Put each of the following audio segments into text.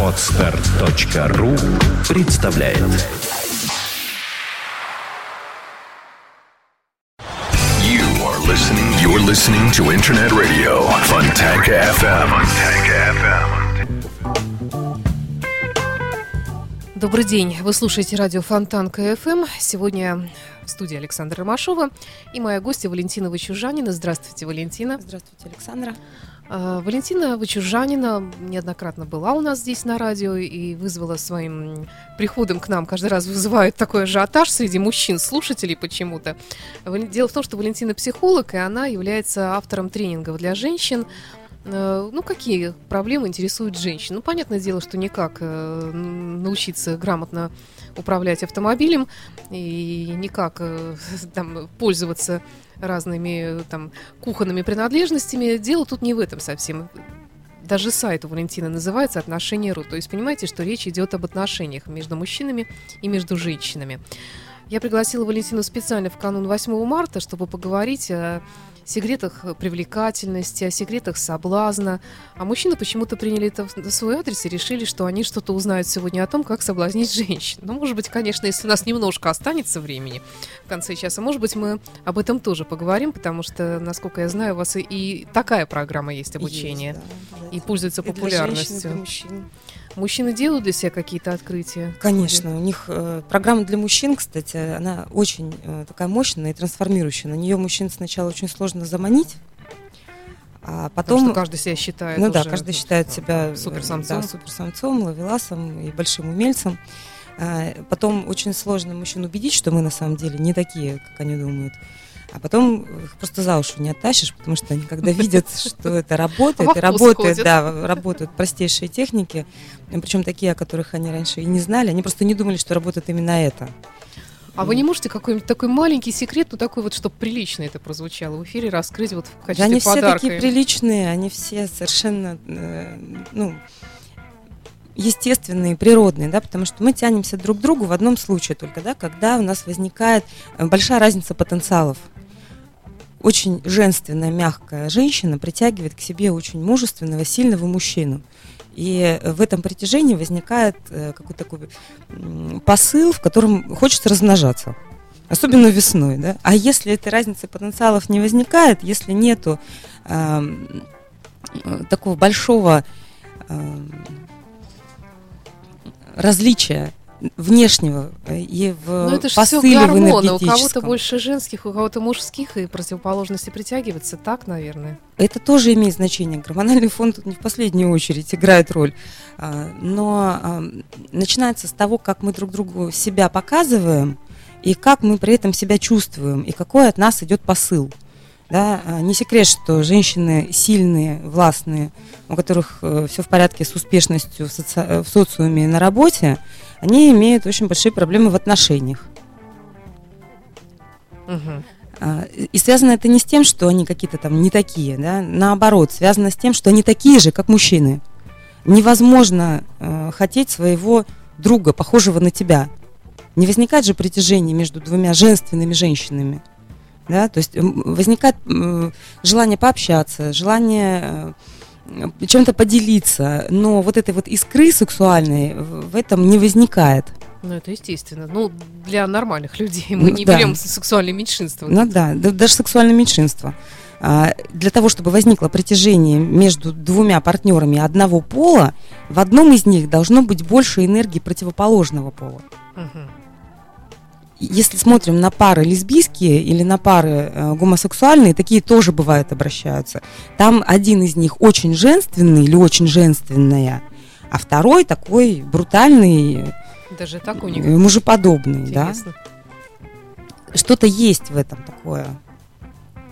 Отстар.ру представляет You are listening. You're listening to Internet Radio Funtank FM. Funtank FM. Добрый день. Вы слушаете радио Фонтан КФМ. Сегодня в студии Александра Ромашова и моя гостья Валентина Вычужанина. Здравствуйте, Валентина. Здравствуйте, Александра. А, Валентина Вычужанина неоднократно была у нас здесь на радио и вызвала своим приходом к нам, каждый раз вызывает такой ажиотаж среди мужчин-слушателей почему-то. Вал- Дело в том, что Валентина психолог, и она является автором тренингов для женщин. Э, Ну, какие проблемы интересуют женщин? Ну, понятное дело, что никак э, научиться грамотно управлять автомобилем и никак э, там, пользоваться разными там кухонными принадлежностями. Дело тут не в этом совсем. Даже сайт у Валентины называется «Отношения.ру». То есть понимаете, что речь идет об отношениях между мужчинами и между женщинами. Я пригласила Валентину специально в канун 8 марта, чтобы поговорить о секретах привлекательности, о секретах соблазна. А мужчины почему-то приняли это в- свой адрес и решили, что они что-то узнают сегодня о том, как соблазнить женщин. Ну, может быть, конечно, если у нас немножко останется времени в конце часа, может быть, мы об этом тоже поговорим, потому что, насколько я знаю, у вас и, и такая программа есть обучение. Есть, да, И пользуется И для женщин, и популярностью. для мужчин. Мужчины делают для себя какие-то открытия? Конечно, у них э, программа для мужчин, кстати, она очень э, такая мощная и трансформирующая. На нее мужчин сначала очень сложно заманить, а Потому потом... что каждый себя считает Ну да, уже, каждый считает себя э, суперсамцом. да, суперсамцом, ловеласом и большим умельцем. А, Потом очень сложно мужчин убедить, что мы на самом деле не такие, как они думают. А потом их просто за уши не оттащишь, потому что они, когда видят, что это работает, и работает, да, работают простейшие техники, причем такие, о которых они раньше и не знали, они просто не думали, что работает именно это. А вы не можете какой-нибудь такой маленький секрет, ну такой вот, чтобы прилично это прозвучало в эфире, раскрыть вот в качестве они все подарка? такие приличные, они все совершенно, э, ну, естественные, природные, да, потому что мы тянемся друг к другу в одном случае только, да, когда у нас возникает большая разница потенциалов. Очень женственная, мягкая женщина притягивает к себе очень мужественного, сильного мужчину. И э, в этом притяжении возникает э, какой-то такой посыл, в котором хочется размножаться. Особенно весной, да. А если этой разницы потенциалов не возникает, если нету э, такого большого эм, различия внешнего э, и в Ну это же все гормоны, у кого-то больше женских, у кого-то мужских, и противоположности притягиваются, так, наверное. Это тоже имеет значение. Гормональный фон тут не в последнюю очередь играет роль. А, Но а, начинается с того, как мы друг другу себя показываем, и как мы при этом себя чувствуем, и какой от нас идет посыл. Да, а, не секрет, что женщины сильные, властные, у которых все в порядке с успешностью в, соци- э, в социуме и на работе, они имеют очень большие проблемы в отношениях. А, И связано это не с тем, что они какие-то там не такие, да, наоборот, связано с тем, что они такие же, как мужчины. Невозможно э, хотеть своего друга, похожего на тебя. Не возникает же притяжение между двумя женственными женщинами. Да? То есть возникает желание пообщаться, желание э, чем-то поделиться, но вот этой вот искры сексуальной в этом не возникает. Ну это естественно. Ну, для нормальных людей мы Ну, не да. берем сексуальное меньшинство. Ну да, да- даже сексуальное меньшинство. А, Для того, чтобы возникло притяжение между двумя партнерами одного пола, в одном из них должно быть больше энергии противоположного пола. Мгм. Если смотрим на пары лесбийские или на пары э, гомосексуальные, такие тоже бывают обращаются. Там один из них очень женственный или очень женственная, а второй такой брутальный, Даже так у них э, мужеподобный, да? интересно. что-то есть в этом такое.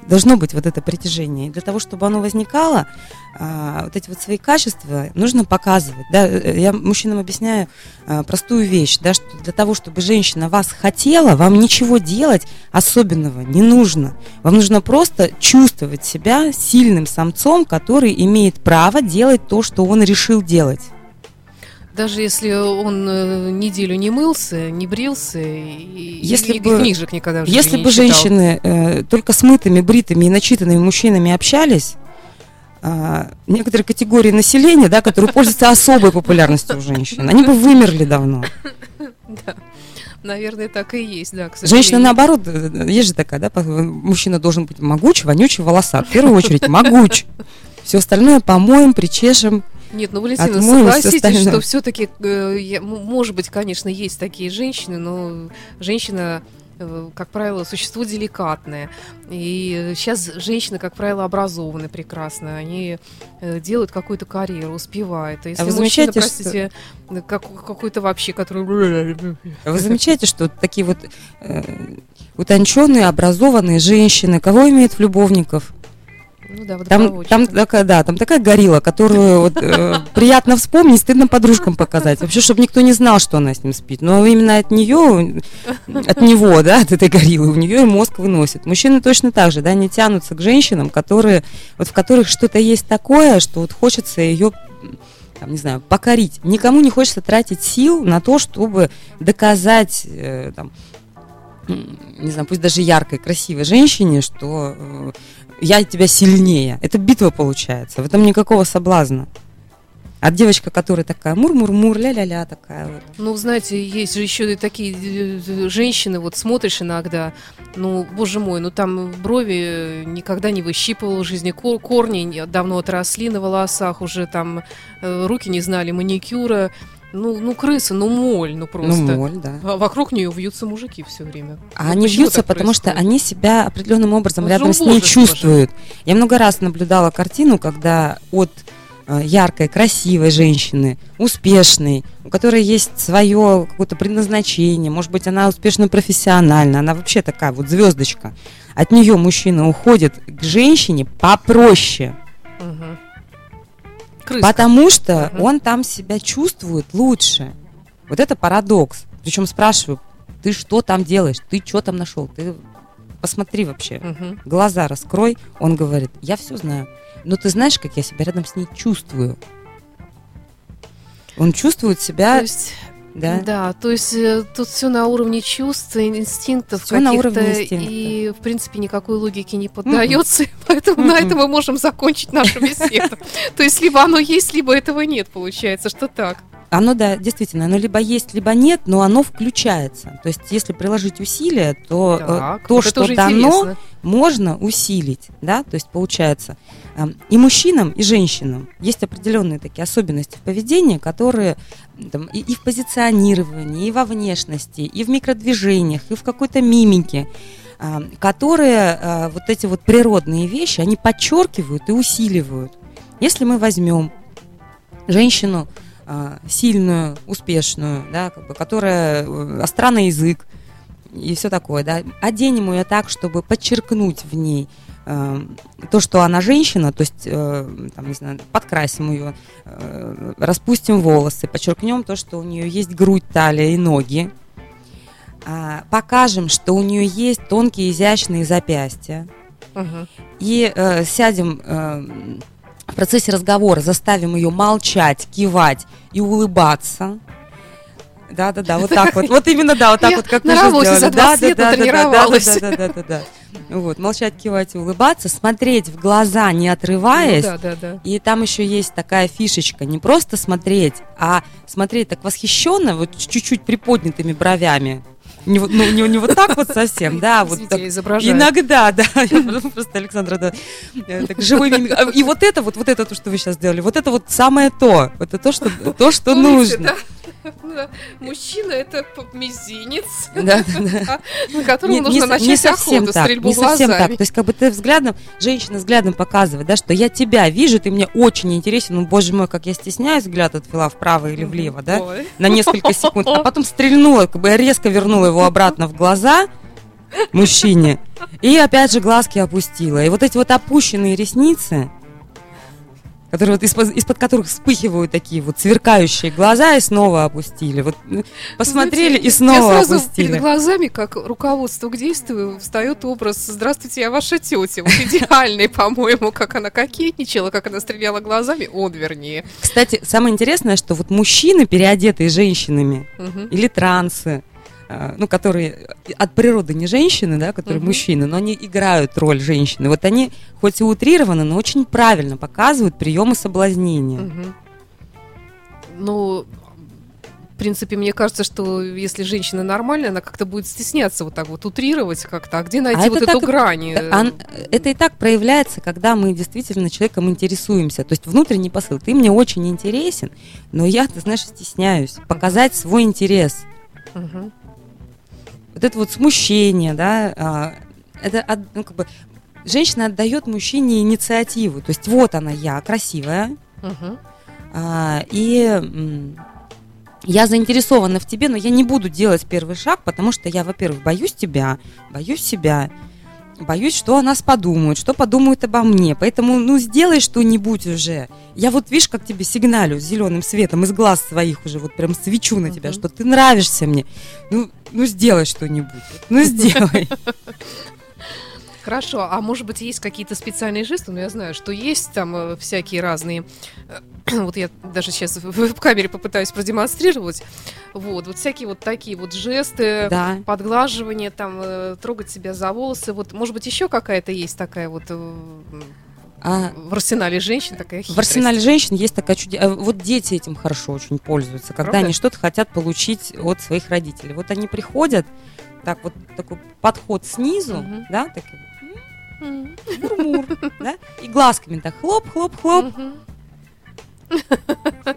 Должно быть вот это притяжение. И для того, чтобы оно возникало, а, вот эти вот свои качества нужно показывать. Да? Э, Я мужчинам объясняю а, простую вещь, да, что для того, чтобы женщина вас хотела, вам ничего делать особенного не нужно. Вам нужно просто чувствовать себя сильным самцом, который имеет право делать то, что он решил делать. Даже если он э, неделю не мылся, не брился, и, Если и бы- книжек никогда в жизни Если не бы читал. женщины э, только с мытыми, бритыми и начитанными мужчинами общались, а, некоторые категории населения, да, которые пользуются особой популярностью у женщин. Они бы вымерли давно. Да. Наверное, так и есть, да, к сожалению. Женщина наоборот, э, есть же такая, да, мужчина должен быть могуч, вонючий, волосат. В первую очередь могуч. Все остальное помоем, причешем. Нет, ну, Валентина, согласитесь, что все-таки, может быть, конечно, есть такие женщины, но женщина, э, как правило, существо деликатное. И сейчас женщины, как правило, образованы прекрасно. Они э, делают какую-то карьеру, успевают. А если вы мужчина, замечаете, что- простите, как, какой-то вообще, который... Вы замечаете, что такие вот э, утонченные, образованные женщины, кого имеют в любовников? Ну да, Там, там, такая, да, там такая горилла, которую вот, э, приятно вспомнить, стыдно подружкам показать. Вообще, чтобы никто не знал, что она с ним спит. Но именно от нее, от него, да, от этой гориллы, у нее мозг выносит. Мужчины точно так же, да, они тянутся к женщинам, которые, вот в которых что-то есть такое, что вот хочется ее там, не знаю, покорить. Никому не хочется тратить сил на то, чтобы доказать, э, там, не знаю, пусть даже яркой, красивой женщине, что э, я тебя сильнее. Это битва получается. В этом никакого соблазна. А девочка, которая такая мур-мур-мур, ля-ля-ля такая вот. Ну, знаете, есть же еще и такие э, женщины, вот смотришь иногда, ну, боже мой, ну там брови никогда не выщипывал в жизни, кор- корни давно отросли на волосах, уже там э, руки не знали маникюра, ну, ну крыса, ну моль, ну просто. Ну, моль, да. А вокруг нее вьются мужики все время. А Вот они вьются, потому что они себя определенным образом Ну, рядом с ней чувствуют. Я много раз наблюдала картину, когда от э, яркой, красивой женщины, успешной, у которой есть свое какое-то предназначение, может быть, она успешна профессионально, она вообще такая вот звездочка. От нее мужчина уходит к женщине попроще. Крыска. потому что Мгм. он там себя чувствует лучше. Вот это парадокс. Причем спрашиваю, ты что там делаешь? Ты что там нашел? Ты посмотри вообще. Мгм. Глаза раскрой. Он говорит, я все знаю. Но ты знаешь, как я себя рядом с ней чувствую? Он чувствует То себя, есть, да? Да, то есть э, тут все на уровне чувств, инстинктов Всё на каких-то, уровне инстинкта. и в принципе никакой логике не поддается, и поэтому на Мгм. этом мы можем закончить нашу беседу. То есть либо оно есть, либо этого нет, получается, что так. Оно, да, действительно, оно либо есть, либо нет, но оно включается. То есть, если приложить усилия, то э, Так, то, что дано, интересно. можно усилить, да, то есть получается эм, и мужчинам, и женщинам есть определенные такие особенности в поведении, которые там, и, и в позиционировании, и во внешности, и в микродвижениях, и в какой-то мимике, а, которые а, вот эти вот природные вещи, они подчеркивают и усиливают. Если мы возьмем женщину сильную, успешную, да, как бы, которая э, остра на язык, и все такое, да, оденем ее так, чтобы подчеркнуть в ней э, то, что она женщина, то есть, э, там, не знаю, подкрасим ее, э, распустим волосы, подчеркнем то, что у нее есть грудь, талия и ноги, а, покажем, что у нее есть тонкие изящные запястья, Мгм. и э, сядем э, в процессе разговора, заставим ее молчать, кивать и улыбаться. Да, да, да, вот так вот. Вот именно, да, вот так вот, как мы же работе сделали. за 20 да, да, да, да, да. Да, да, да. Вот, молчать, кивать и улыбаться, смотреть в глаза, не отрываясь. Ну да, да, да. И там еще есть такая фишечка, не просто смотреть, а смотреть так восхищенно, вот чуть-чуть приподнятыми бровями. Не, вот- ну, не, не вот так вот совсем, да, вот так. Иногда, да. Просто Александра, да, э, так живой. А, И вот это вот, вот это то, что вы сейчас сделали, вот это вот самое то. Это то, что, то, что нужно. Мужчина это мизинец, Да, да, да. на которому Не- нужно не начать не совсем охоту, так, стрельбу не совсем глазами. так. То есть, как бы ты взглядом, женщина взглядом показывает, да, что я тебя вижу, ты мне очень интересен, ну, боже мой, как я стесняюсь, взгляд отвела вправо или влево, да, Ой. на несколько секунд, а потом стрельнула, как бы я резко вернула его обратно в глаза мужчине, и опять же глазки опустила. И вот эти вот опущенные ресницы, которые вот из-под, из-под которых вспыхивают такие вот сверкающие глаза, и снова опустили. Вот ну, посмотрели Знаете, и снова я сразу опустили. перед глазами, как руководство к действию, встает образ «Здравствуйте, я ваша тетя». Вот идеальный, по-моему, как она кокетничала, как она стреляла глазами, он вернее. Кстати, самое интересное, что вот мужчины, переодетые женщинами, или трансы, ну, которые от природы не женщины, да, которые Мгм. мужчины, но они играют роль женщины. Вот они, хоть и утрированы, но очень правильно показывают приемы соблазнения. Мгм. Ну, в принципе, мне кажется, что если женщина нормальная, она как-то будет стесняться вот так вот утрировать как-то. А где найти это вот так эту и- грань? Ан- это и так проявляется, когда мы действительно человеком интересуемся. То есть внутренний посыл. Ты мне очень интересен, но я, ты знаешь, стесняюсь показать свой интерес. Мгм. Вот это вот смущение, да, а, это ну, как бы женщина отдает мужчине инициативу. То есть вот она я, красивая, Мгм. а, и я заинтересована в тебе, но я не буду делать первый шаг, потому что я, во-первых, боюсь тебя, боюсь себя, боюсь, что о нас подумают, что подумают обо мне. Поэтому, ну, сделай что-нибудь уже. Я вот, видишь, как тебе сигналю зеленым светом из глаз своих уже, вот прям свечу на тебя, что ты нравишься мне. Ну, ну сделай что-нибудь. Ну, сделай. Хорошо, а может быть есть какие-то специальные жесты? Ну, я знаю, что есть там э, всякие разные. Э, Вот я даже сейчас в веб-камере попытаюсь продемонстрировать. Вот, вот всякие вот такие вот жесты, Да. подглаживание, там, э, трогать себя за волосы. Вот, может быть, еще какая-то есть такая вот э, А, в арсенале женщин такая В хитрость? арсенале женщин есть такая чудесная... Вот дети этим хорошо очень пользуются, когда Правда? они что-то хотят получить от своих родителей. Вот они приходят, так вот такой подход снизу, Мгм. да, такой Мгм. мур-мур, да, и глазками так хлоп-хлоп-хлоп. Мгм.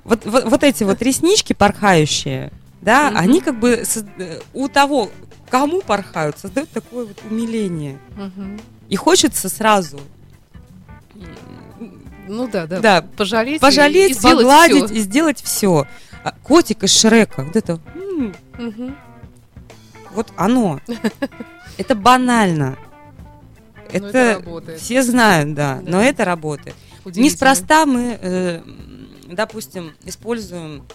Вот, вот, вот эти вот реснички порхающие, да, Мгм. они как бы э, у того, кому порхают, создают такое вот умиление. Мгм. И хочется сразу Ну да, да. Да, Пожалеть, и- пожалеть, и сделать погладить всё. и сделать все. Котик из Шрека, вот это, м, Мгм. вот оно. Это банально. Но это Это все знают, да, Да. но это работает. Неспроста мы, э, допустим, используем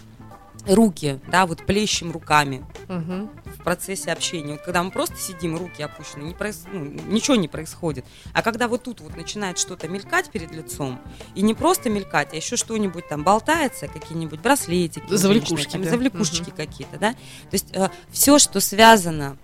руки, да, вот плещем руками Мгм. в процессе общения. Вот когда мы просто сидим, руки опущены, не проис- ну, ничего не происходит. А когда вот тут вот начинает что-то мелькать перед лицом, и не просто мелькать, а еще что-нибудь там болтается, какие-нибудь браслетики, Завлекушки, там, да. завлекушечки какие-то, да. То есть все, что связано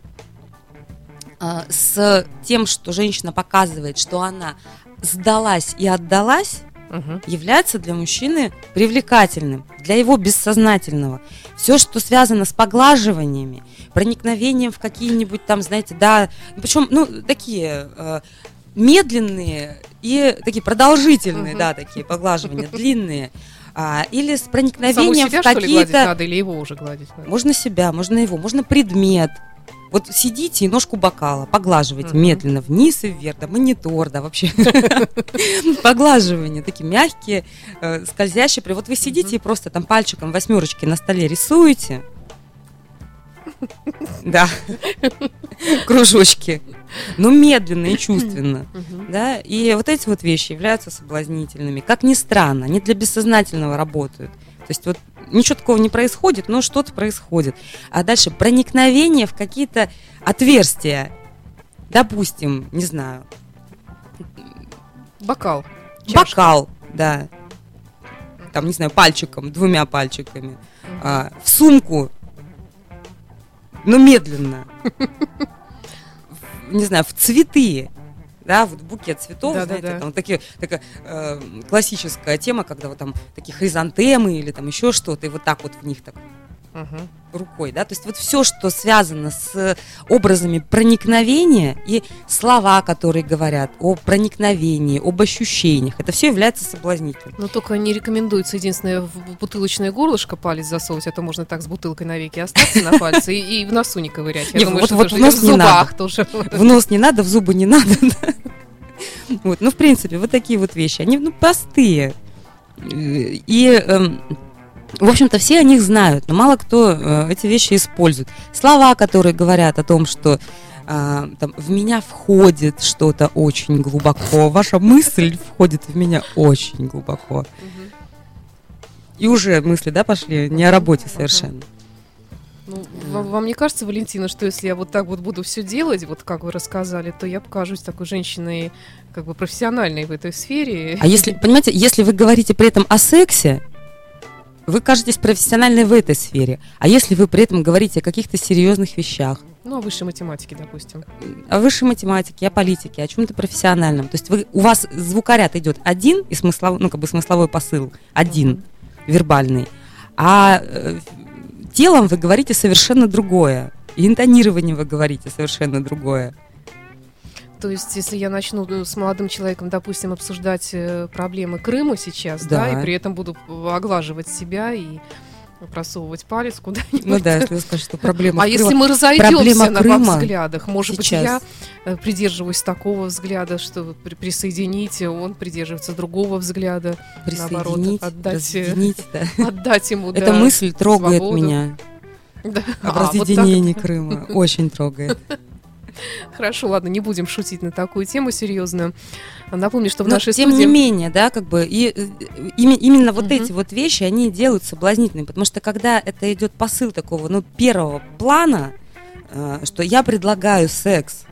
э, с тем, что женщина показывает, что она сдалась и отдалась, Мгм. является для мужчины привлекательным, для его бессознательного. Все, что связано с поглаживаниями, проникновением в какие-нибудь там, знаете, да, причем, ну, такие э, медленные и такие продолжительные, Мгм. да, такие поглаживания, длинные, а, или с Саму проникновением себя, в что ли, гладить какие-то... надо или его уже гладить надо? Можно себя, можно его, можно предмет. Вот сидите и ножку бокала поглаживайте Мгм. медленно вниз и вверх, да, монитор, да, вообще. Поглаживания такие мягкие, э, скользящие. Вот вы сидите и просто там пальчиком восьмерочки на столе рисуете. Да. Кружочки. Но медленно и чувственно. Да, и вот эти вот вещи являются соблазнительными. Как ни странно, они для бессознательного работают. То есть вот ничего такого не происходит, но что-то происходит. А дальше проникновение в какие-то отверстия. Допустим, не знаю, Бокал. Чашка. бокал, да. Там, не знаю, пальчиком, двумя пальчиками. Мгм. А, в сумку, но медленно. Не знаю, в цветы. Да, вот букет цветов, Да-да-да. знаете, там такие, такая э, классическая тема, когда вот там такие хризантемы или там еще что-то, и вот так вот в них так Мгм. рукой, да, то есть вот все, что связано с образами проникновения и слова, которые говорят о проникновении, об ощущениях, это все является соблазнительным. Но только не рекомендуется единственное в бутылочное горлышко палец засовывать, а то можно так с бутылкой навеки остаться на пальце и, в носу не ковырять. Я Не, думаю, вот- что в нос не тоже. В нос не надо, в зубы не надо. Вот, ну, в принципе, вот такие вот вещи. Они, ну, простые. И, эм, в общем-то, все о них знают, но мало кто э, эти вещи использует. Слова, которые говорят о том, что а, там, в меня входит что-то очень глубоко, ваша мысль входит в меня очень глубоко. И уже мысли, да, пошли не о работе совершенно. Ну, вам, вам не кажется, Валентина, что если я вот так вот буду все делать, вот как вы рассказали, то я покажусь такой женщиной, как бы профессиональной в этой сфере? А если, понимаете, если вы говорите при этом о сексе, вы кажетесь профессиональной в этой сфере. А если вы при этом говорите о каких-то серьезных вещах, Ну, о высшей математике, допустим. о высшей математике, о политике, о чем-то профессиональном. То есть вы, у вас звукоряд идет один и смыслов, ну, как бы смысловой посыл один, вербальный. А э, телом вы говорите совершенно другое. И интонированием вы говорите совершенно другое. То есть, если я начну э, с молодым человеком, допустим, обсуждать э, проблемы Крыма сейчас, да, Да. и при этом буду оглаживать себя и просовывать палец куда-нибудь. Ну да, если вы скажете, что проблема А в если Крыма- мы разойдемся на, во Крыма взглядах, может быть, я сейчас. э, придерживаюсь такого взгляда, что при- присоедините, он придерживается другого взгляда, наоборот, присоединить, отдать, э, разъединить, да. отдать ему, Эта мысль трогает свободу. меня. Да. Об А, вот так разъединении Крыма. Очень трогает. Хорошо, ладно, не будем шутить на такую тему серьезную. Напомню, что в Но, нашей тем студии... не менее, да, как бы, и, э, име- именно вот Мгм. эти вот вещи, они делают соблазнительными, потому что когда это идет посыл такого, ну, первого плана, э, что я предлагаю секс,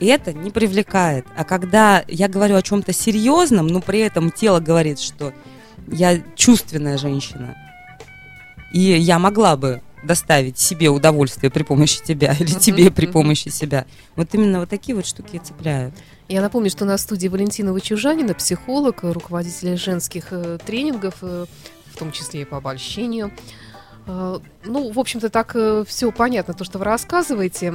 и это не привлекает. А когда я говорю о чем-то серьезном, но при этом тело говорит, что я чувственная женщина, и я могла бы доставить себе удовольствие при помощи тебя или Мгм, тебе при мгм. помощи себя. Вот именно вот такие вот штуки цепляют. Я напомню, что на студии Валентина Вычужанина, психолог, руководитель женских э, тренингов, э, в том числе и по обольщению. Э, Ну, в общем-то, так все понятно, то, что вы рассказываете.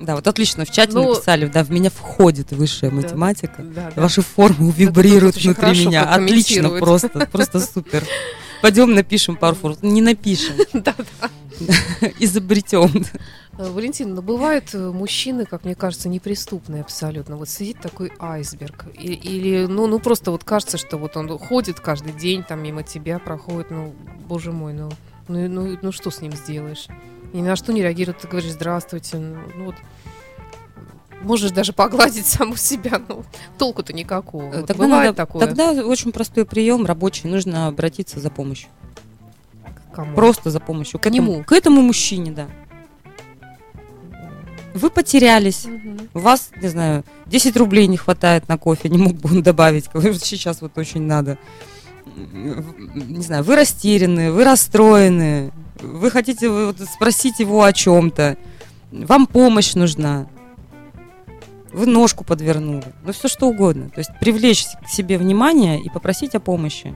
Да, вот отлично в чате Ну, написали, да, в меня входит высшая математика. Да, да. Ваши формы вибрируют внутри меня. Отлично, просто, просто супер. Пойдем напишем пару. Не напишем, Да, да. изобретем. Э, Валентин, но бывают э, мужчины, как мне кажется, неприступные абсолютно. Вот сидит такой айсберг. И- или, ну, ну, просто вот кажется, что вот он ходит каждый день там мимо тебя, проходит, ну, боже мой, ну, ну, ну, ну что с ним сделаешь? Ни на что не реагирует, ты говоришь, здравствуйте, ну, ну вот можешь даже погладить саму себя, ну, толку-то никакого. Вот Э, Тогда, бывает надо, такое? тогда очень простой прием рабочий. Нужно обратиться за помощью. Кому? Просто за помощью. К нему? К этому мужчине, да. Вы потерялись. Мгм. У вас, не знаю, 10 рублей не хватает на кофе, не мог бы он добавить, вот сейчас вот очень надо. Не знаю, вы растеряны, вы расстроены, вы хотите вот спросить его о чем-то, вам помощь нужна, вы ножку подвернули, ну все что угодно. То есть привлечь к себе внимание и попросить о помощи.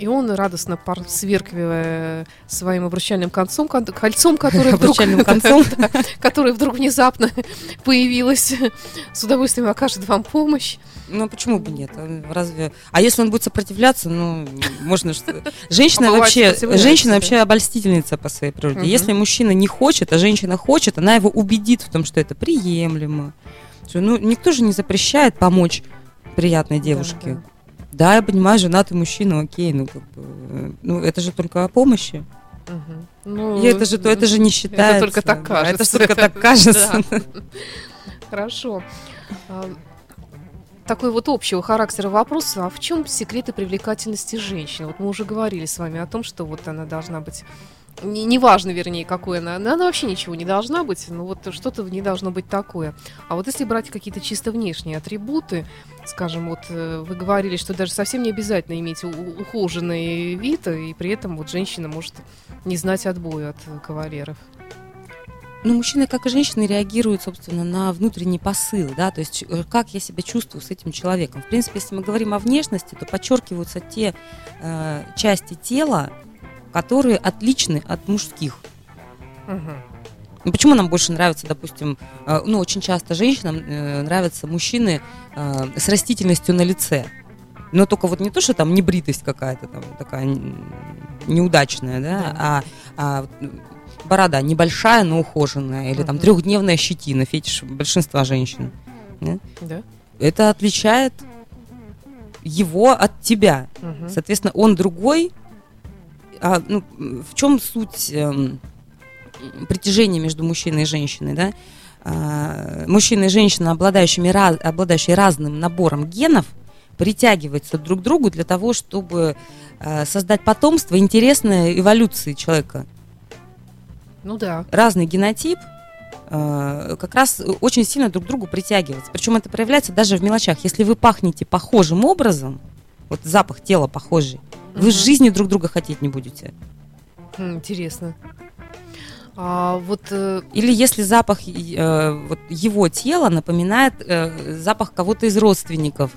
И он, радостно сверкивая своим обручальным концом, кон- кольцом, которое вдруг, концом. Которое вдруг внезапно появилось, с удовольствием окажет вам помощь. Ну почему бы нет? А Разве? А если он будет сопротивляться, ну можно что? Женщина вообще, женщина вообще обольстительница по своей природе. Если мужчина не хочет, а женщина хочет, она его убедит в том, что это приемлемо. Ну никто же не запрещает помочь приятной девушке. Да, Да, я понимаю, женатый мужчина, окей, ну как бы, э, ну это же только о помощи. да. Ну, И это же, то это же не считается. только так да, Это кажется. же только так кажется. Да. Хорошо. А, Такой вот общего характера вопрос. А в чем секреты привлекательности женщины? Вот мы уже говорили с вами о том, что вот она должна быть не- неважно, вернее, какой она, она вообще ничего не должна быть, но вот что-то в ней должно быть такое. А вот если брать какие-то чисто внешние атрибуты, скажем, вот э, вы говорили, что даже совсем не обязательно иметь ухоженный вид, и при этом вот женщина может не знать отбоя от кавалеров. Ну, мужчины, как и женщины, реагируют, собственно, на внутренний посыл, да, то есть э, как я себя чувствую с этим человеком. В принципе, если мы говорим о внешности, то подчеркиваются те э, части тела, которые отличны от мужских. Ну, почему нам больше нравятся, допустим, э, ну, очень часто женщинам э, нравятся мужчины э, с растительностью на лице. Но только вот не то, что там небритость какая-то там такая неудачная, да, Да. а, а м, борода небольшая, но ухоженная, или там Мгм. трехдневная щетина, фетиш большинства женщин. Да? Это отличает его от тебя. Мгм. Соответственно, он другой. А, ну, в чем суть эм, притяжения между мужчиной и женщиной, да? А, мужчина и женщина, обладающими раз- обладающие разным набором генов, притягиваются друг к другу для того, чтобы э, создать потомство, интересной эволюции человека. Ну да. Разный генотип э, как раз очень сильно друг к другу притягивается. Причем это проявляется даже в мелочах. Если вы пахнете похожим образом, вот запах тела похожий, Вы в жизни друг друга хотеть не будете. М, Интересно. А вот э, Или если запах э, вот его тела напоминает э, запах кого-то из родственников.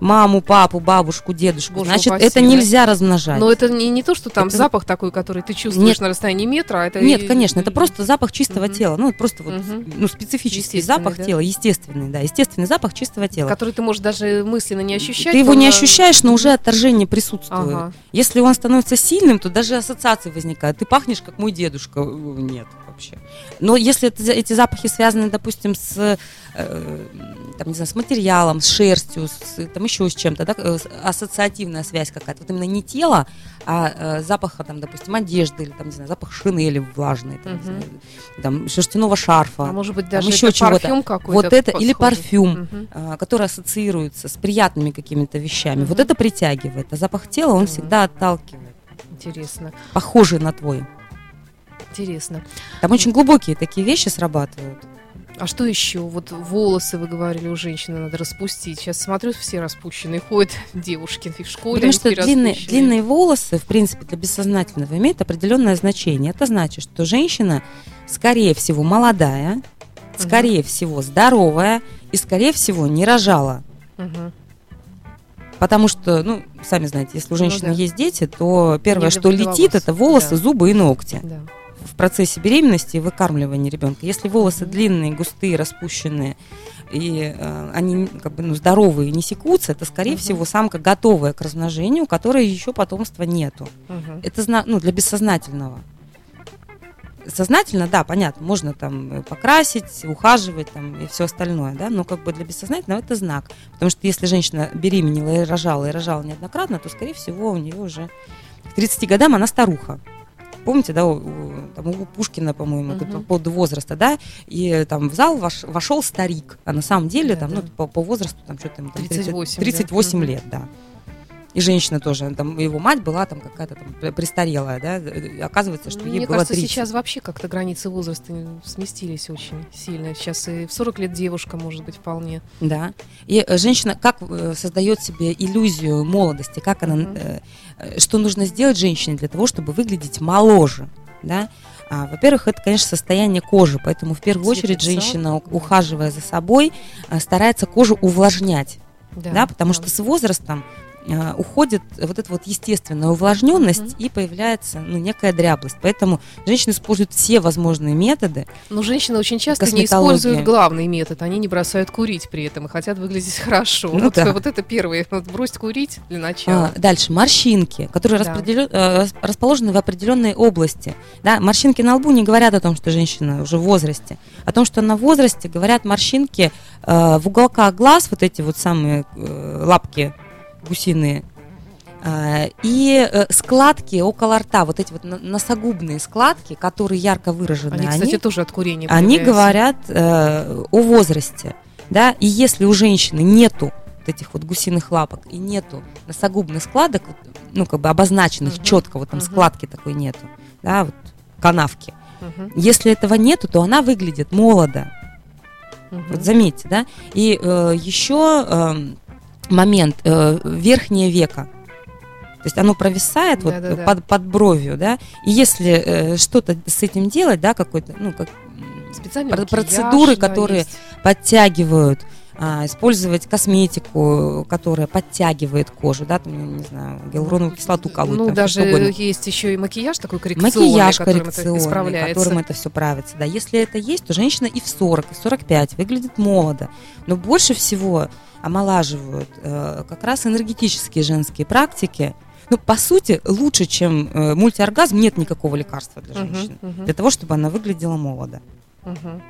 Маму, папу, бабушку, дедушку. Боже Значит, упаси, это да? нельзя размножать. Но это не, не то, что там Это- запах такой, который ты чувствуешь Нет. на расстоянии метра, а это... Нет, и- конечно, это просто запах чистого Мгм. тела. Ну, просто вот, Мгм. ну, специфический запах да? тела, естественный, да, естественный запах чистого тела. Который ты можешь даже мысленно не ощущать. Ты его не на- ощущаешь, но уже отторжение присутствует. Ага. Если он становится сильным, то даже ассоциации возникают. Ты пахнешь, как мой дедушка. Э, Нет, вообще. Но если это- эти запахи связаны, допустим, с, э, там, не знаю, с материалом, с шерстью, с, там еще с чем-то, да, э, ассоциативная связь какая-то. Вот именно не тело, а э, запаха, там, допустим, одежды, или там, не знаю, запах шинели влажной, там, знаю, там, шерстяного шарфа. А может быть, Там даже еще это чего-то. парфюм какой-то. Вот это, или похожий. парфюм, а, который ассоциируется с приятными какими-то вещами. Вот Мгм. это притягивает. А запах тела, он Мгм. всегда отталкивает. Интересно. Похожий на твой. Интересно. Там очень глубокие такие вещи срабатывают. А что еще? Вот волосы, вы говорили, у женщины надо распустить. Сейчас смотрю, все распущенные ходят девушки в школе. Потому что длинные, длинные волосы, в принципе, для бессознательного имеют определенное значение. Это значит, что женщина, скорее всего, молодая, скорее всего, здоровая и, скорее всего, не рожала. Мгм. Потому что, ну, сами знаете, если у женщины Ну да. есть дети, то первое, Не что летит, волос. это волосы, Да. зубы и ногти. Да. В процессе беременности и выкармливания ребенка. Если волосы длинные, густые, распущенные, и э, они как бы ну, здоровые, не секутся, это, скорее Мгм. всего, самка готовая к размножению, у которой еще потомства нету. Мгм. Это ну, для бессознательного. Сознательно, да, понятно, можно там э, покрасить, ухаживать там и все остальное, да, но как бы для бессознательного это знак. Потому что если женщина беременела и рожала, и рожала неоднократно, то, скорее всего, у нее уже к 30 годам она старуха. Помните, да, у, там, у Пушкина, по-моему, Мгм. по поводу возраста, да, и там в зал вош- вошел старик, а на самом деле Да, там, да. ну, по, по возрасту там что-то там 30 38, да. 38 Мгм. лет, да. И женщина тоже, там его мать была там какая-то там пр- престарелая, да, э, оказывается, что ей Мне было кажется, 30. сейчас вообще как-то границы возраста сместились очень сильно. Сейчас и в 40 лет девушка может быть вполне. Да. И э, женщина как э, создает себе иллюзию молодости, как она, э, э, что нужно сделать женщине для того, чтобы выглядеть моложе, да? А, во-первых, это, конечно, состояние кожи, поэтому в первую Цвет очередь женщина, ухаживая за собой, э, старается кожу увлажнять, Да, да, потому да. что с возрастом э, уходит вот эта вот естественная увлажненность Мгм. и появляется ну, некая дряблость. Поэтому женщины используют все возможные методы. Но женщины очень часто не используют главный метод. Они не бросают курить при этом и хотят выглядеть хорошо. Ну вот, да. вот это первое. Вот брось курить для начала. А, дальше морщинки, которые Да. распределё- э, рас- расположены в определенной области. Да, морщинки на лбу не говорят о том, что женщина уже в возрасте. О том, что она в возрасте, говорят морщинки э, в уголках глаз, вот эти вот самые э, лапки гусиные, э, и э, складки около рта, вот эти вот носогубные складки, которые ярко выражены, Они, кстати, тоже от курения они говорят э, о возрасте, да, и если у женщины нету вот этих вот гусиных лапок и нету носогубных складок, ну, как бы обозначенных Мгм. четко, вот там Мгм. складки такой нету, да, вот канавки. Мгм, Если этого нету, то она выглядит молодо. мгм. Вот заметьте, да. И э, еще эм, момент э, верхнее веко. То есть оно провисает вот Да-да-да. под, под бровью, да. И если э, что-то с этим делать, да, какой-то, ну, как Специальный про- макияж, процедуры, да, которые есть. подтягивают, а, использовать косметику, которая подтягивает кожу, да, там, не знаю, гиалуроновую кислоту колоть, Ну, там, даже есть еще и макияж такой коррекционный, Макияж которым это коррекционный, исправляется. которым это все правится. Да. Если это есть, то женщина и в 40, и в 45 выглядит молодо. Но больше всего омолаживают э, как раз энергетические женские практики. Ну, по сути, лучше, чем э, мультиоргазм, нет никакого лекарства для женщины. мгм, Для того, чтобы она выглядела молодо. То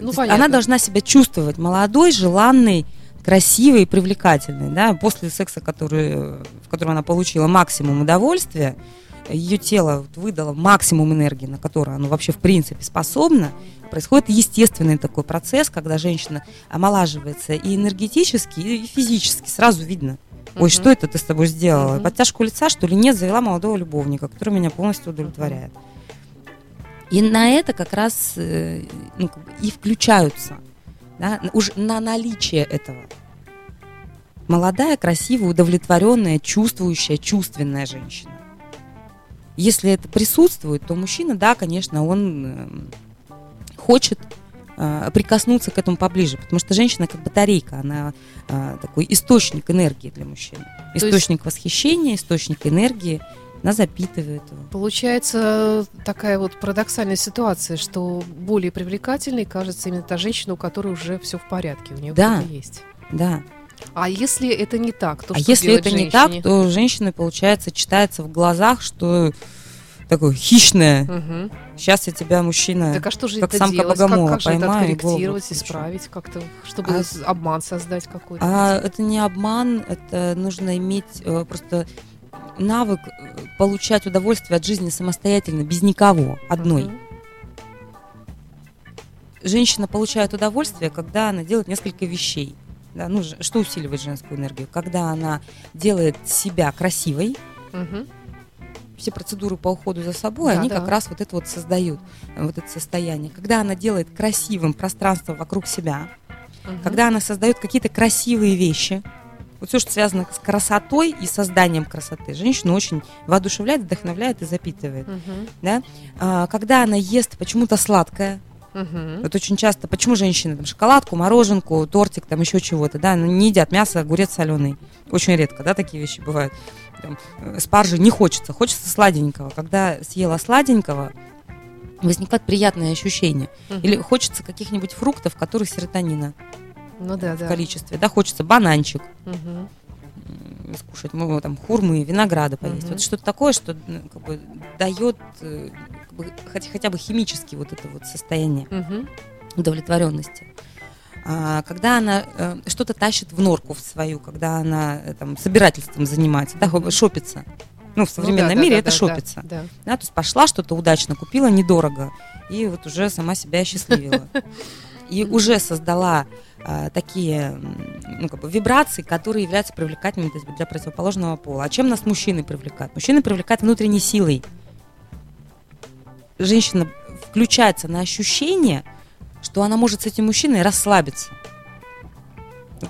Ну, понятно. она должна себя чувствовать молодой, желанной, красивой и привлекательной. Да? После секса, который, в котором она получила максимум удовольствия, ее тело выдало максимум энергии, на которую оно вообще в принципе способно, происходит естественный такой процесс, когда женщина омолаживается и энергетически, и физически. Сразу видно. Ой, Мгм. что это ты с тобой сделала? Мгм. Подтяжку лица, что ли? Нет, завела молодого любовника, который меня полностью удовлетворяет. И на это как раз э, ну, и включаются, да, уже на наличие этого. молодая, красивая, удовлетворенная, чувствующая, чувственная женщина. Если это присутствует, то мужчина, да, конечно, он э, хочет э, прикоснуться к этому поближе, потому что женщина как батарейка, она э, такой источник энергии для мужчин, источник есть... восхищения, источник энергии, она запитывает его. Получается такая вот парадоксальная ситуация, что более привлекательной кажется именно та женщина, у которой уже все в порядке, у нее да, есть. Да. А если это не так, то а что если это женщине? не так, то женщина, получается, читается в глазах, что такое хищное. Угу. Сейчас я тебя, мужчина, так а что же как это самка делать? богомола, как, как же это поймаю и откорректировать, исправить как-то, чтобы А- обман создать какой-то? А это не обман, это нужно иметь э, просто навык э, получать удовольствие от жизни самостоятельно, без никого, одной. Мгм. Женщина получает удовольствие, когда она делает несколько вещей. Да, ну, что усиливает женскую энергию? Когда она делает себя красивой, Мгм. все процедуры по уходу за собой, Да, они да. как раз вот это вот создают, э, вот это состояние. Когда она делает красивым пространство вокруг себя, Мгм. когда она создает какие-то красивые вещи, вот все, что связано с красотой и созданием красоты, женщину очень воодушевляет, вдохновляет и запитывает. Мгм. Да? А, когда она ест почему-то сладкое, Мгм. вот очень часто, почему женщины там шоколадку, мороженку, тортик, там еще чего-то, да, ну, не едят мясо, огурец соленый. Очень редко, да, такие вещи бывают. Там, э, спаржи не хочется, хочется сладенького. Когда съела сладенького, возникает приятное ощущение. Мгм. Или хочется каких-нибудь фруктов, которых серотонина Ну да, в да. количестве. Да, хочется бананчик м, скушать, ну, там, хурмы, винограда поесть. Мгм. Вот что-то такое, что ну, как бы, дает э, как бы, хотя, хотя бы химически вот это вот состояние Мгм. удовлетворенности. А, когда она э, что-то тащит в норку в свою, когда она э, там собирательством занимается, да, шопится. Ну, в Ну современном да, да, мире да, это да, шопится. Да, да. Да, то есть пошла что-то удачно, купила недорого, и вот уже сама себя осчастливила. И уже создала а, такие ну, как бы вибрации, которые являются привлекательными для противоположного пола. А чем нас мужчины привлекают? Мужчины привлекают внутренней силой. Женщина включается на ощущение, что она может с этим мужчиной расслабиться.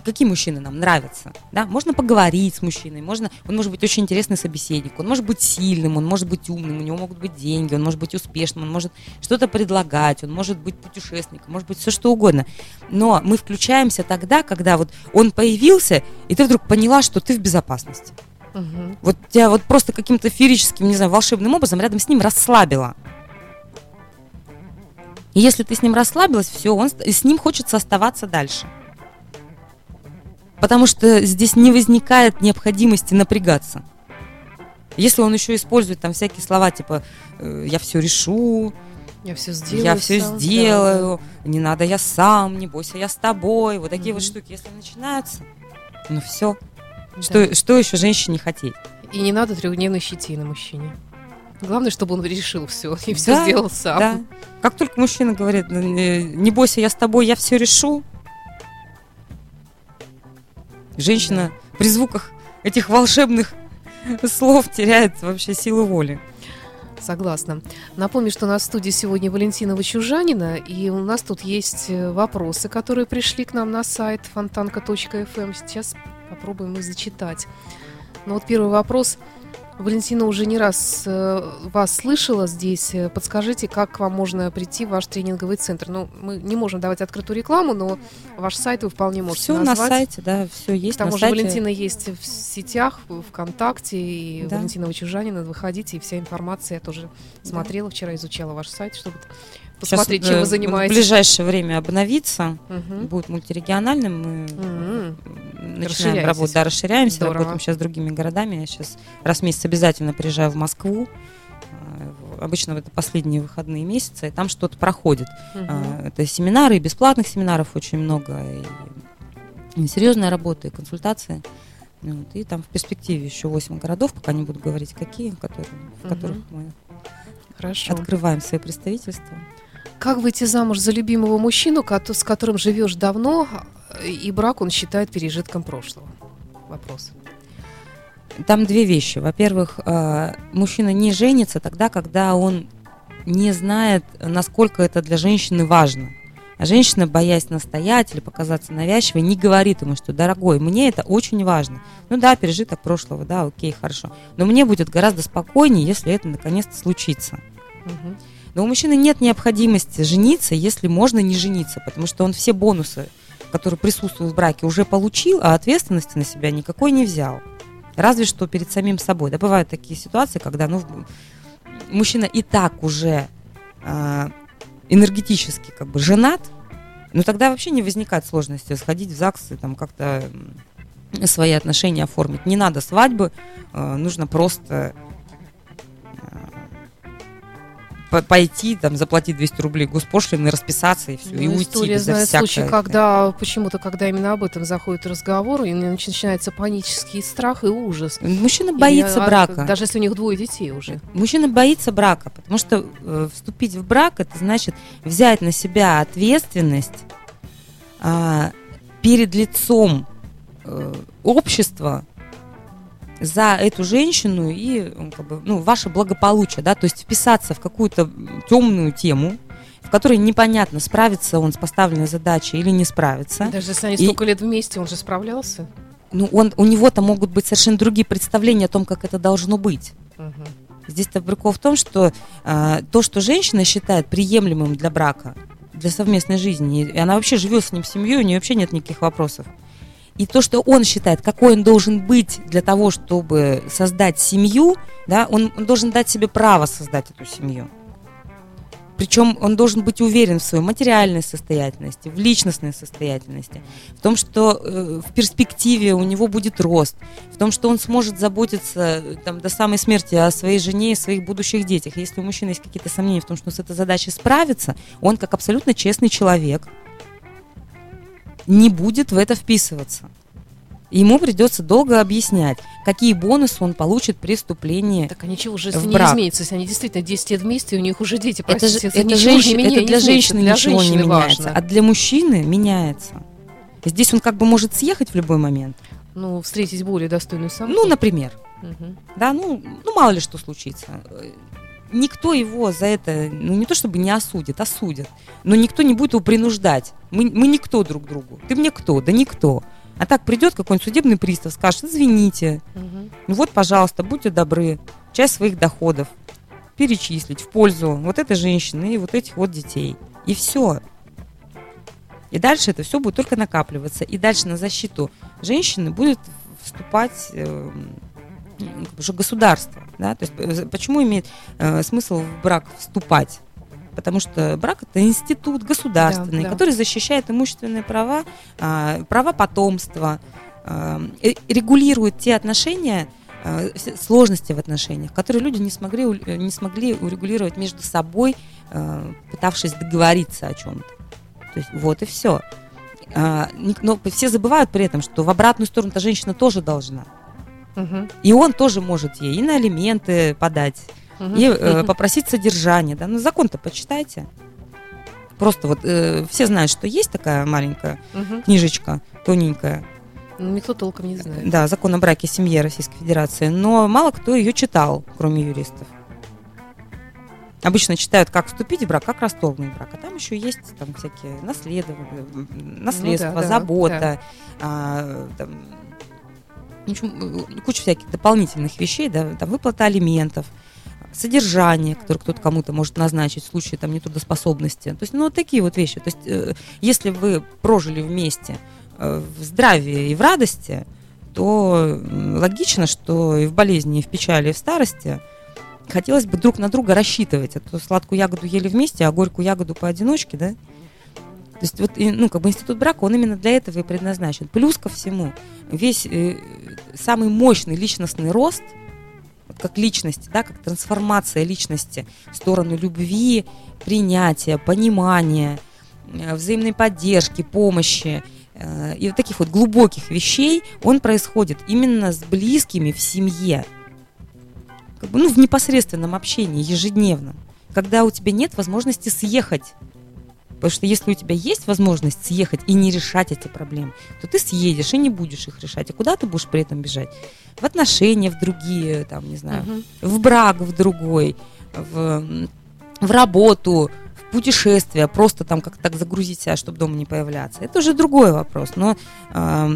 Какие мужчины нам нравятся? Да? Можно поговорить с мужчиной, можно, он может быть очень интересный собеседник, он может быть сильным, он может быть умным, у него могут быть деньги, он может быть успешным, он может что-то предлагать, он может быть путешественником, может быть все что угодно. Но мы включаемся тогда, когда вот он появился, и ты вдруг поняла, что ты в безопасности. Мгм. Вот тебя вот просто каким-то феерическим, не знаю, волшебным образом рядом с ним расслабило. И если ты с ним расслабилась, все, он, с ним хочется оставаться дальше. Потому что здесь не возникает необходимости напрягаться. Если он еще использует там всякие слова типа э, «я все решу», Я все сделаю. «я все сам, да. сделаю», «не надо, я сам», «не бойся, я с тобой», вот такие вот Мгм. штуки, если начинаются, ну все. Да. Что, что еще женщине хотеть? И не надо трехдневной щетины мужчине. Главное, чтобы он решил все и все Да, сделал сам. Да. Как только мужчина говорит, «Ну, не не бойся, я с тобой, я все решу. Женщина при звуках этих волшебных слов теряет вообще силу воли. Согласна. Напомню, что у нас в студии сегодня Валентина Вачужанина, и у нас тут есть э, вопросы, которые пришли к нам на сайт фонтанка.фм. Сейчас попробуем их зачитать. Ну вот первый вопрос. Валентина уже не раз э, вас слышала здесь. Э, Подскажите, как к вам можно прийти в ваш тренинговый центр? Ну, мы не можем давать открытую рекламу, но ваш сайт вы вполне можете Все на назвать. сайте, да, все есть К тому на же сайте. Валентина есть в сетях, ВКонтакте, и Да. Валентина Вачужанина, выходите, и вся информация, я тоже смотрела вчера, изучала ваш сайт, чтобы Сейчас, посмотреть, чем э, вы В занимаетесь. ближайшее время обновится, Мгм. будет мультирегиональным. Мы Мгм. начинаем Расширяетесь. работать, да, расширяемся, Здорово. работаем сейчас с другими городами. Я сейчас раз в месяц обязательно приезжаю в Москву. А, Обычно это последние выходные месяцы, и там что-то проходит. А, Это семинары, и бесплатных семинаров очень много, и, серьезная работа, и консультации. Вот, и там в перспективе еще 8 городов, пока не буду говорить, какие, которые, в Мгм. которых мы Хорошо. открываем свои представительства. Как выйти замуж за любимого мужчину, с которым живешь давно, и брак он считает пережитком прошлого? Вопрос. Там две вещи. Во-первых, э, мужчина не женится тогда, когда он не знает, насколько это для женщины важно. А женщина, боясь настоять или показаться навязчивой, не говорит ему, что, дорогой, мне это очень важно. Ну да, пережиток прошлого, да, окей, хорошо. Но мне будет гораздо спокойнее, если это наконец-то случится. Мгм. Но у мужчины нет необходимости жениться, если можно не жениться, потому что он все бонусы, которые присутствуют в браке, уже получил, а ответственности на себя никакой не взял. Разве что перед самим собой. Да, бывают такие ситуации, когда ну, мужчина и так уже а, энергетически как бы женат, но тогда вообще не возникает сложности сходить в ЗАГС и там как-то свои отношения оформить. Не надо свадьбы, э, нужно просто пойти, там, заплатить 200 рублей госпошлины, расписаться и все, и Ну, уйти История знает случай, когда почему-то, когда именно об этом заходит разговор, и нач- начинается панический страх и ужас. Мужчина И, боится а, брака. Даже если у них двое детей уже. Мужчина боится брака, потому что э, вступить в брак это значит взять на себя ответственность а, перед лицом э, общества за эту женщину и м, как бы, ну, ваше благополучие, да, то есть вписаться в какую-то темную тему, в которой непонятно, справится он с поставленной задачей или не справится. Даже если они И- столько лет вместе, он же справлялся. Ну, он, у него-то могут быть совершенно другие представления о том, как это должно быть. Мгм. Здесь-то прикол в том, что а, то, что женщина считает приемлемым для брака, для совместной жизни, и она вообще живет с ним в семье, у нее вообще нет никаких вопросов. И то, что он считает, какой он должен быть для того, чтобы создать семью, да, он, он должен дать себе право создать эту семью. Причем он должен быть уверен в своей материальной состоятельности, в личностной состоятельности, в том, что э, в перспективе у него будет рост, в том, что он сможет заботиться э, там, до самой смерти о своей жене и своих будущих детях. Если у мужчины есть какие-то сомнения в том, что он с этой задачей справится, он, как абсолютно честный человек, не будет в это вписываться. Ему придется долго объяснять, какие бонусы он получит при вступлении. Так а ничего уже в не брак. изменится, если они действительно 10 лет вместе, и у них уже дети, Это, простите, это, ничего женщин- не меня- это не для женщины для ничего не женщины меняется, важно. а для мужчины меняется. Здесь он как бы может съехать в любой момент. Ну, встретить более достойную самку. Ну, например. Мгм. Да, ну, ну мало ли что случится. Никто его за это, ну не то чтобы не осудит, осудит, но никто не будет его принуждать. Мы, мы никто друг другу. Ты мне кто? Да никто. А так придет какой-нибудь судебный пристав, скажет, извините, ну вот, пожалуйста, будьте добры, часть своих доходов перечислить в пользу вот этой женщины и вот этих вот детей. И все. И дальше это все будет только накапливаться. И дальше на защиту женщины будет вступать э, м, как бы уже государство. Да? То есть э, почему имеет э, смысл в брак вступать? Потому что брак это институт государственный, Да, да. который защищает имущественные права, а, права потомства, э, регулирует те отношения, а, сложности в отношениях, которые люди не смогли, э, не смогли урегулировать между собой, пытавшись договориться о чем-то. То есть вот и все. Но все забывают при этом, что в обратную сторону-то женщина тоже должна. Мгм. И он тоже может ей и на алименты подать, Мгм. и э, попросить содержание. Да? Ну, закон-то почитайте. Просто вот э, все знают, что есть такая маленькая Мгм. книжечка, тоненькая, Ну, Никто толком не знает. да, закон о браке и семье Российской Федерации, но мало кто ее читал, кроме юристов. Обычно читают, как вступить в брак, как расторгнуть брак. А там еще есть там всякие наследования, наследство, Ну да, забота, а, там, общем, э, куча всяких дополнительных вещей, да, там выплата алиментов, содержание, которое кто-то кому-то может назначить в случае там нетрудоспособности. То есть, ну, вот такие вот вещи. То есть, э, если вы прожили вместе э, в здравии и в радости, то логично, что и в болезни, и в печали, и в старости хотелось бы друг на друга рассчитывать. А то сладкую ягоду ели вместе, а горькую ягоду поодиночке, да? То есть вот, ну, как бы институт брака, он именно для этого и предназначен. Плюс ко всему, весь э, самый мощный личностный рост, как личности, да, как трансформация личности в сторону любви, принятия, понимания, э, взаимной поддержки, помощи э, и вот таких вот глубоких вещей, он происходит именно с близкими в семье, как бы, ну, в непосредственном общении, ежедневном, когда у тебя нет возможности съехать. Потому что если у тебя есть возможность съехать и не решать эти проблемы, то ты съедешь и не будешь их решать. А куда ты будешь при этом бежать? В отношения, в другие, там, не знаю, Мгм. в брак в другой, в, в работу, путешествия, просто там как-то так загрузить себя, чтобы дома не появляться. Это уже другой вопрос. Но э,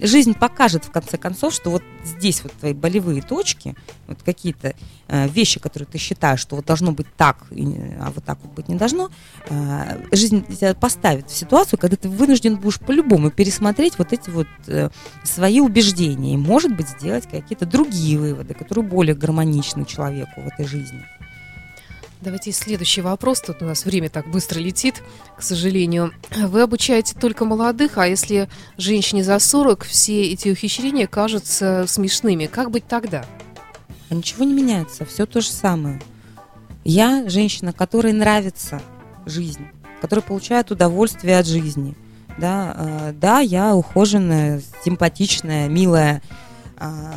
жизнь покажет в конце концов, что вот здесь вот твои болевые точки, вот какие-то э, вещи, которые ты считаешь, что вот должно быть так, а вот так вот быть не должно, э, жизнь тебя поставит в ситуацию, когда ты вынужден будешь по-любому пересмотреть вот эти вот э, свои убеждения и, может быть, сделать какие-то другие выводы, которые более гармоничны человеку в этой жизни. Давайте следующий вопрос. Тут у нас время так быстро летит, к сожалению. Вы обучаете только молодых, а если женщине за 40, все эти ухищрения кажутся смешными. Как быть тогда? А ничего не меняется, все то же самое. Я женщина, которой нравится жизнь, которая получает удовольствие от жизни. Да, э, да я ухоженная, симпатичная, милая, э,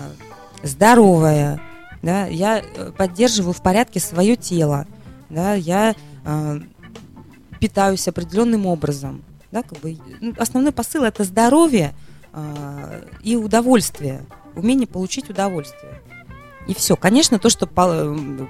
здоровая, да, я э, поддерживаю в порядке свое тело, да, я э, питаюсь определенным образом. Да, как бы, ну, основной посыл это здоровье э, и удовольствие, умение получить удовольствие. И все. Конечно, то, что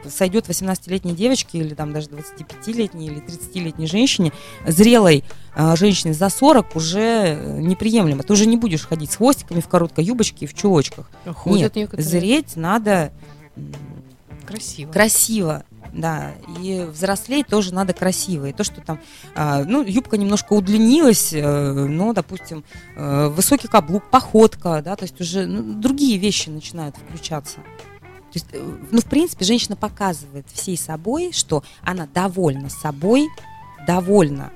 сойдет 18-летней девочке или там даже 25-летней или 30-летней женщине, зрелой э, женщине за 40 уже э, неприемлемо. Ты уже не будешь ходить с хвостиками в короткой юбочке и в чулочках. Ходят Нет, некоторые. зреть надо красиво. Красиво да, и взрослеть тоже надо красиво. И то, что там, э, ну, юбка немножко удлинилась, э, но, допустим, э, высокий каблук, походка, да, то есть уже ну, другие вещи начинают включаться. То есть, э, ну, в принципе, женщина показывает всей собой, что она довольна собой, довольна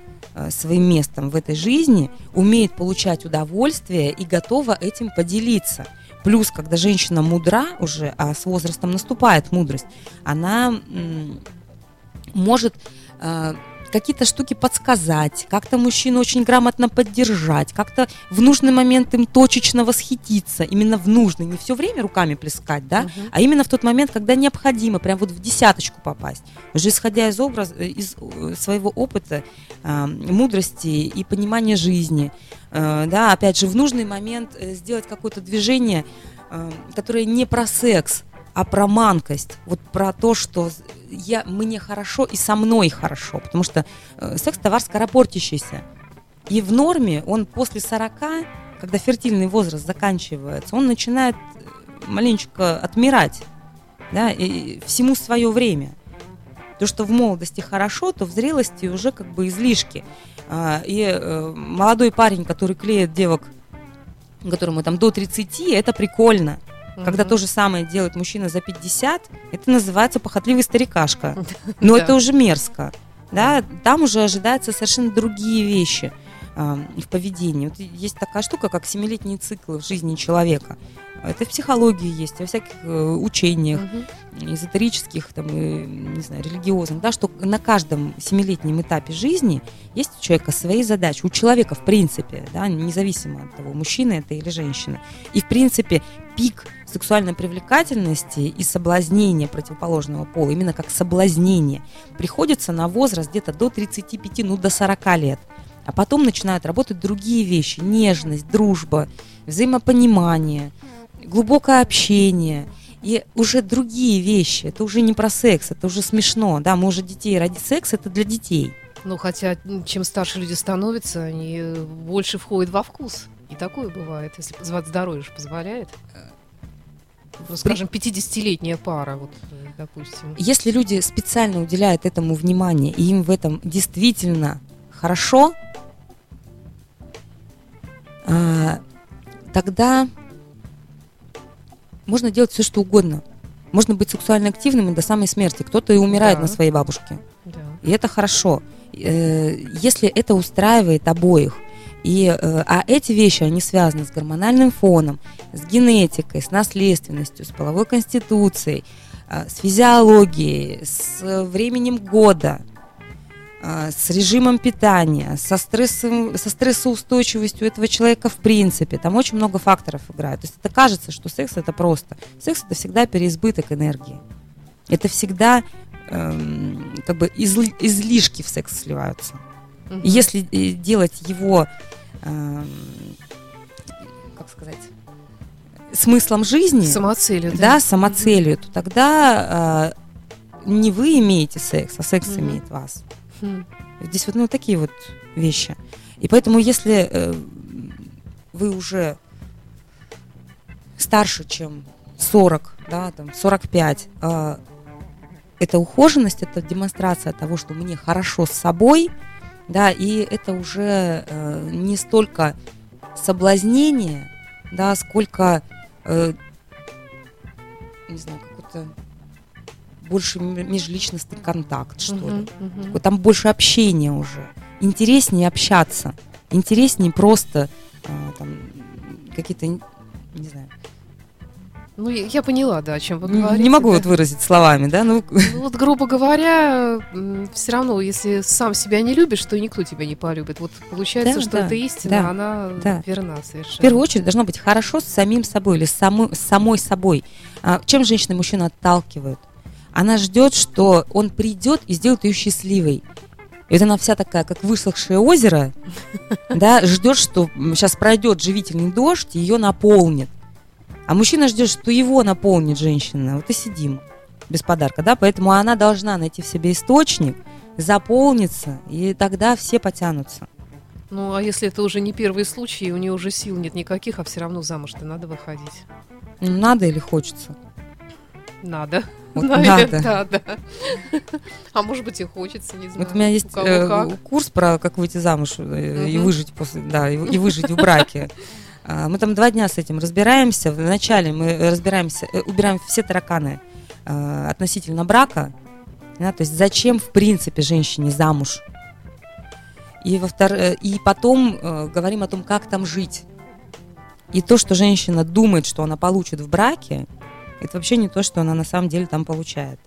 своим местом в этой жизни, умеет получать удовольствие и готова этим поделиться. Плюс, когда женщина мудра уже, а с возрастом наступает мудрость, она может э, какие-то штуки подсказать, как-то мужчину очень грамотно поддержать, как-то в нужный момент им точечно восхититься, именно в нужный, не все время руками плескать, да, угу. а именно в тот момент, когда необходимо, прям вот в десяточку попасть. Уже исходя из образа, из э, своего опыта, э, мудрости и понимания жизни, э, да, опять же, в нужный момент э, сделать какое-то движение, э, которое не про секс, а про манкость, вот про то, что я, мне хорошо и со мной хорошо, потому что э, секс товар скоропортящийся. И в норме он после 40, когда фертильный возраст заканчивается, он начинает э, маленечко отмирать, да, и всему свое время. То, что в молодости хорошо, то в зрелости уже как бы излишки. А, и э, молодой парень, который клеит девок, которому там до 30, это прикольно. Угу. Когда то же самое делает мужчина за 50, это называется похотливый старикашка. Но это уже мерзко. Да? Там уже ожидаются совершенно другие вещи в поведении. Вот есть такая штука, как семилетние циклы в жизни человека. Это в психологии есть, во всяких э, учениях, угу. эзотерических, там, и, не знаю, религиозных, да, что на каждом семилетнем этапе жизни есть у человека свои задачи. У человека, в принципе, да, независимо от того, мужчина это или женщина. И, в принципе, пик сексуальной привлекательности и соблазнения противоположного пола, именно как соблазнение, приходится на возраст где-то до 35, ну, до 40 лет. А потом начинают работать другие вещи. Нежность, дружба, взаимопонимание – глубокое общение и уже другие вещи. Это уже не про секс, это уже смешно. Да, мы уже детей ради секса, это для детей. Ну, хотя, чем старше люди становятся, они больше входят во вкус. И такое бывает, если здоровье же позволяет. Ну, скажем, 50-летняя пара, вот, допустим. Если люди специально уделяют этому внимание, и им в этом действительно хорошо, а, тогда можно делать все, что угодно. Можно быть сексуально активным и до самой смерти. Кто-то и умирает да. на своей бабушке. Да. И это хорошо. Э, если это устраивает обоих, и, э, а эти вещи, они связаны с гормональным фоном, с генетикой, с наследственностью, с половой конституцией, э, с физиологией, с временем года, а, с режимом питания, со, стрессом, со стрессоустойчивостью этого человека в принципе. Там очень много факторов играют. То есть это кажется, что секс это просто. Секс это всегда переизбыток энергии. Это всегда эм, как бы изли, излишки в секс сливаются. Угу. Если э, делать его, эм, смыслом жизни, самоцелью, да, да самоцелью, то тогда э, не вы имеете секс, а секс угу. имеет вас. Хм. Здесь вот ну, такие вот вещи. И поэтому, если э, вы уже старше, чем 40, да, там, 45, э, это ухоженность, это демонстрация того, что мне хорошо с собой, да, и это уже э, не столько соблазнение, да, сколько, э, не знаю, какой-то больше межличностный контакт, что ли. Мгм, мгм. Такое, Там больше общения уже. Интереснее общаться. Интереснее просто а, там, какие-то, не знаю, Ну, я поняла, да, о чем вы говорите. не могу да. вот выразить словами, да, ну, Ну, вот, грубо говоря, все равно, если сам себя не любишь, то никто тебя не полюбит. Вот получается, Да, что да, эта истина, да, она да. верна в совершенно. первую очередь должно быть хорошо с самим собой или с, самой- с самой собой. А, чем женщина и мужчина отталкивают? Она ждет, что он придет и сделает ее счастливой. И вот она вся такая, как высохшее озеро, да, ждет, что сейчас пройдет живительный дождь и ее наполнит. А мужчина ждет, что его наполнит женщина. Вот и сидим без подарка, да, поэтому она должна найти в себе источник, заполниться, и тогда все потянутся. Ну, а если это уже не первый случай, и у нее уже сил нет никаких, а все равно замуж-то надо выходить? Ну, Надо или хочется? Надо. Вот Наверное, надо. да. А может быть и хочется, не знаю. Вот у меня есть кого э, курс про как выйти замуж э, и выжить после, да, и, и выжить в браке. А, Мы там два дня с этим разбираемся. Вначале мы разбираемся, э, убираем все тараканы э, относительно брака. да, то есть зачем в принципе женщине замуж? И, во втор- э, и потом э, говорим о том, как там жить. И то, что женщина думает, что она получит в браке, это вообще не то, что она на самом деле там получает.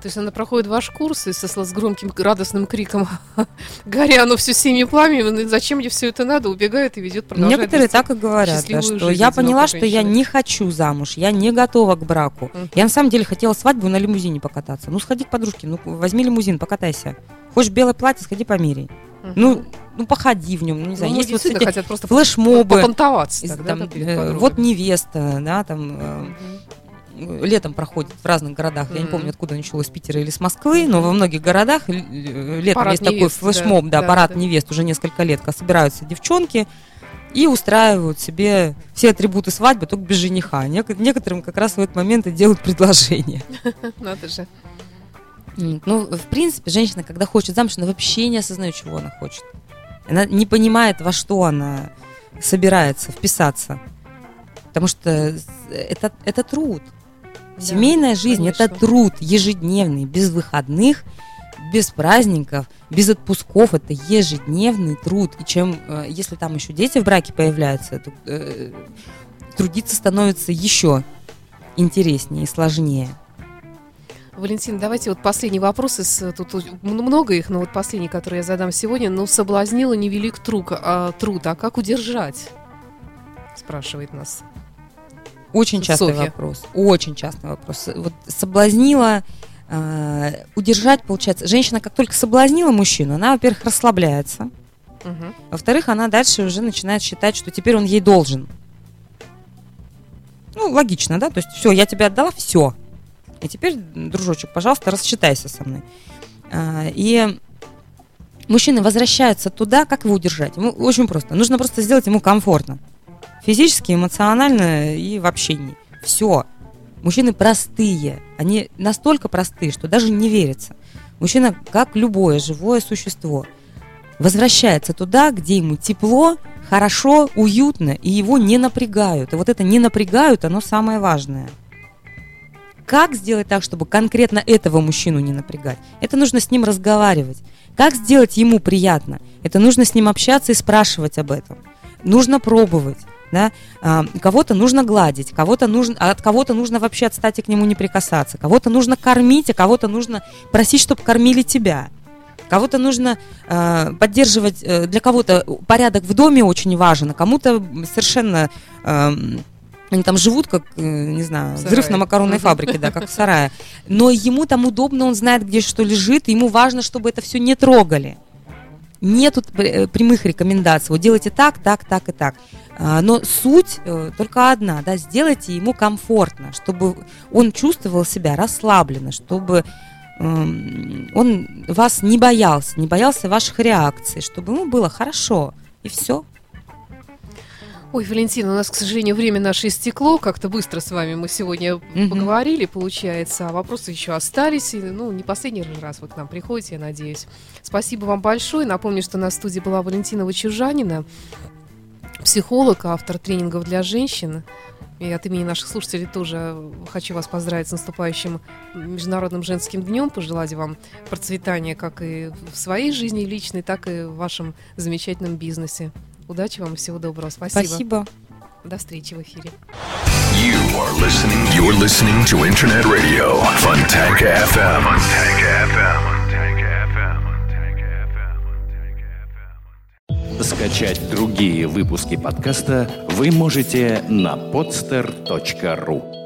То есть она проходит ваш курс и со с громким радостным криком «Горя, оно все синим пламенем, ну зачем мне все это надо?» убегает и ведет, продолжает Некоторые так и говорят, да, что я поняла, что я не хочу замуж, я не готова к браку. Я на самом деле хотела свадьбу на лимузине покататься. Ну, сходи к подружке, ну, возьми лимузин, покатайся. Хочешь белое платье, сходи померяй. Мгм. Ну, ну, походи в нем, ну, не Ну, знаю, есть вот эти хотят просто флешмобы, попонтоваться тогда, там, э, вот невеста, да, там э, Мгм. Летом проходит в разных городах. Я не помню, откуда начало, из Питера или с Москвы, но во многих городах летом Парад есть такой невест, да, флешмоб, да, да, парад да. невест уже несколько лет, когда собираются девчонки и устраивают себе все атрибуты свадьбы, только без жениха. Нек- некоторым как раз в этот момент и делают предложение. Надо же. М, Ну, в принципе, женщина, когда хочет замуж, она вообще не осознает, чего она хочет. Она не понимает, во что она собирается вписаться. Потому что с- это, это труд. Да, Семейная жизнь это труд ежедневный, без выходных, без праздников, без отпусков. Это ежедневный труд. И чем, э, если там еще дети в браке появляются, то э, трудиться становится еще интереснее и сложнее. Валентин, давайте вот последний вопрос. Из, тут у- м- много их, но вот последний, который я задам сегодня. Ну, соблазнила невелик труд, а, труд, а как удержать? Спрашивает нас. Очень частый Софья. вопрос. Очень частый вопрос. Вот соблазнила, э, удержать, получается. Женщина, как только соблазнила мужчину, она, во-первых, расслабляется. Мгм. Во-вторых, она дальше уже начинает считать, что теперь он ей должен. Ну, логично, да? То есть, все, я тебе отдала, все. И теперь, дружочек, пожалуйста, рассчитайся со мной. А, И мужчины возвращаются туда, как его удержать? Ему очень просто. Нужно просто сделать ему комфортно. Физически, эмоционально и в общении. Все. Мужчины простые. Они настолько простые, что даже не верится. Мужчина, как любое живое существо, возвращается туда, где ему тепло, хорошо, уютно, и его не напрягают. И вот это не напрягают, оно самое важное. Как сделать так, чтобы конкретно этого мужчину не напрягать? Это нужно с ним разговаривать. Как сделать ему приятно? Это нужно с ним общаться и спрашивать об этом. Нужно пробовать. Да? А, кого-то нужно гладить, кого-то нужно, от кого-то нужно вообще отстать и к нему не прикасаться, кого-то нужно кормить, а кого-то нужно просить, чтобы кормили тебя. Кого-то нужно э, поддерживать, э, для кого-то порядок в доме очень важен, а кому-то совершенно э, они там живут, как, э, не знаю, В взрыв сарае. на макаронной фабрике, да, как в сарае. Но ему там удобно, он знает, где что лежит, ему важно, чтобы это все не трогали. Нету э, прямых рекомендаций. Вот делайте так, так, так и так. А, Но суть э, только одна, да, сделайте ему комфортно, чтобы он чувствовал себя расслабленно, чтобы эм, он вас не боялся, не боялся ваших реакций, чтобы ему было хорошо, и все. Ой, Валентина, у нас, к сожалению, время наше истекло. Как-то быстро с вами мы сегодня Мгм. поговорили, получается. А вопросы еще остались. И, ну, не последний раз вы к нам приходите, я надеюсь. Спасибо вам большое. Напомню, что на студии была Валентина Вачужанина, психолог, автор тренингов для женщин. И от имени наших слушателей тоже хочу вас поздравить с наступающим Международным женским днем, пожелать вам процветания как и в своей жизни личной, так и в вашем замечательном бизнесе. Удачи вам и всего доброго. Спасибо. Спасибо. До встречи в эфире. You are listening. You're listening to Internet Radio Fontanka FM. Fontanka FM. Скачать другие выпуски подкаста вы можете на podster.ru.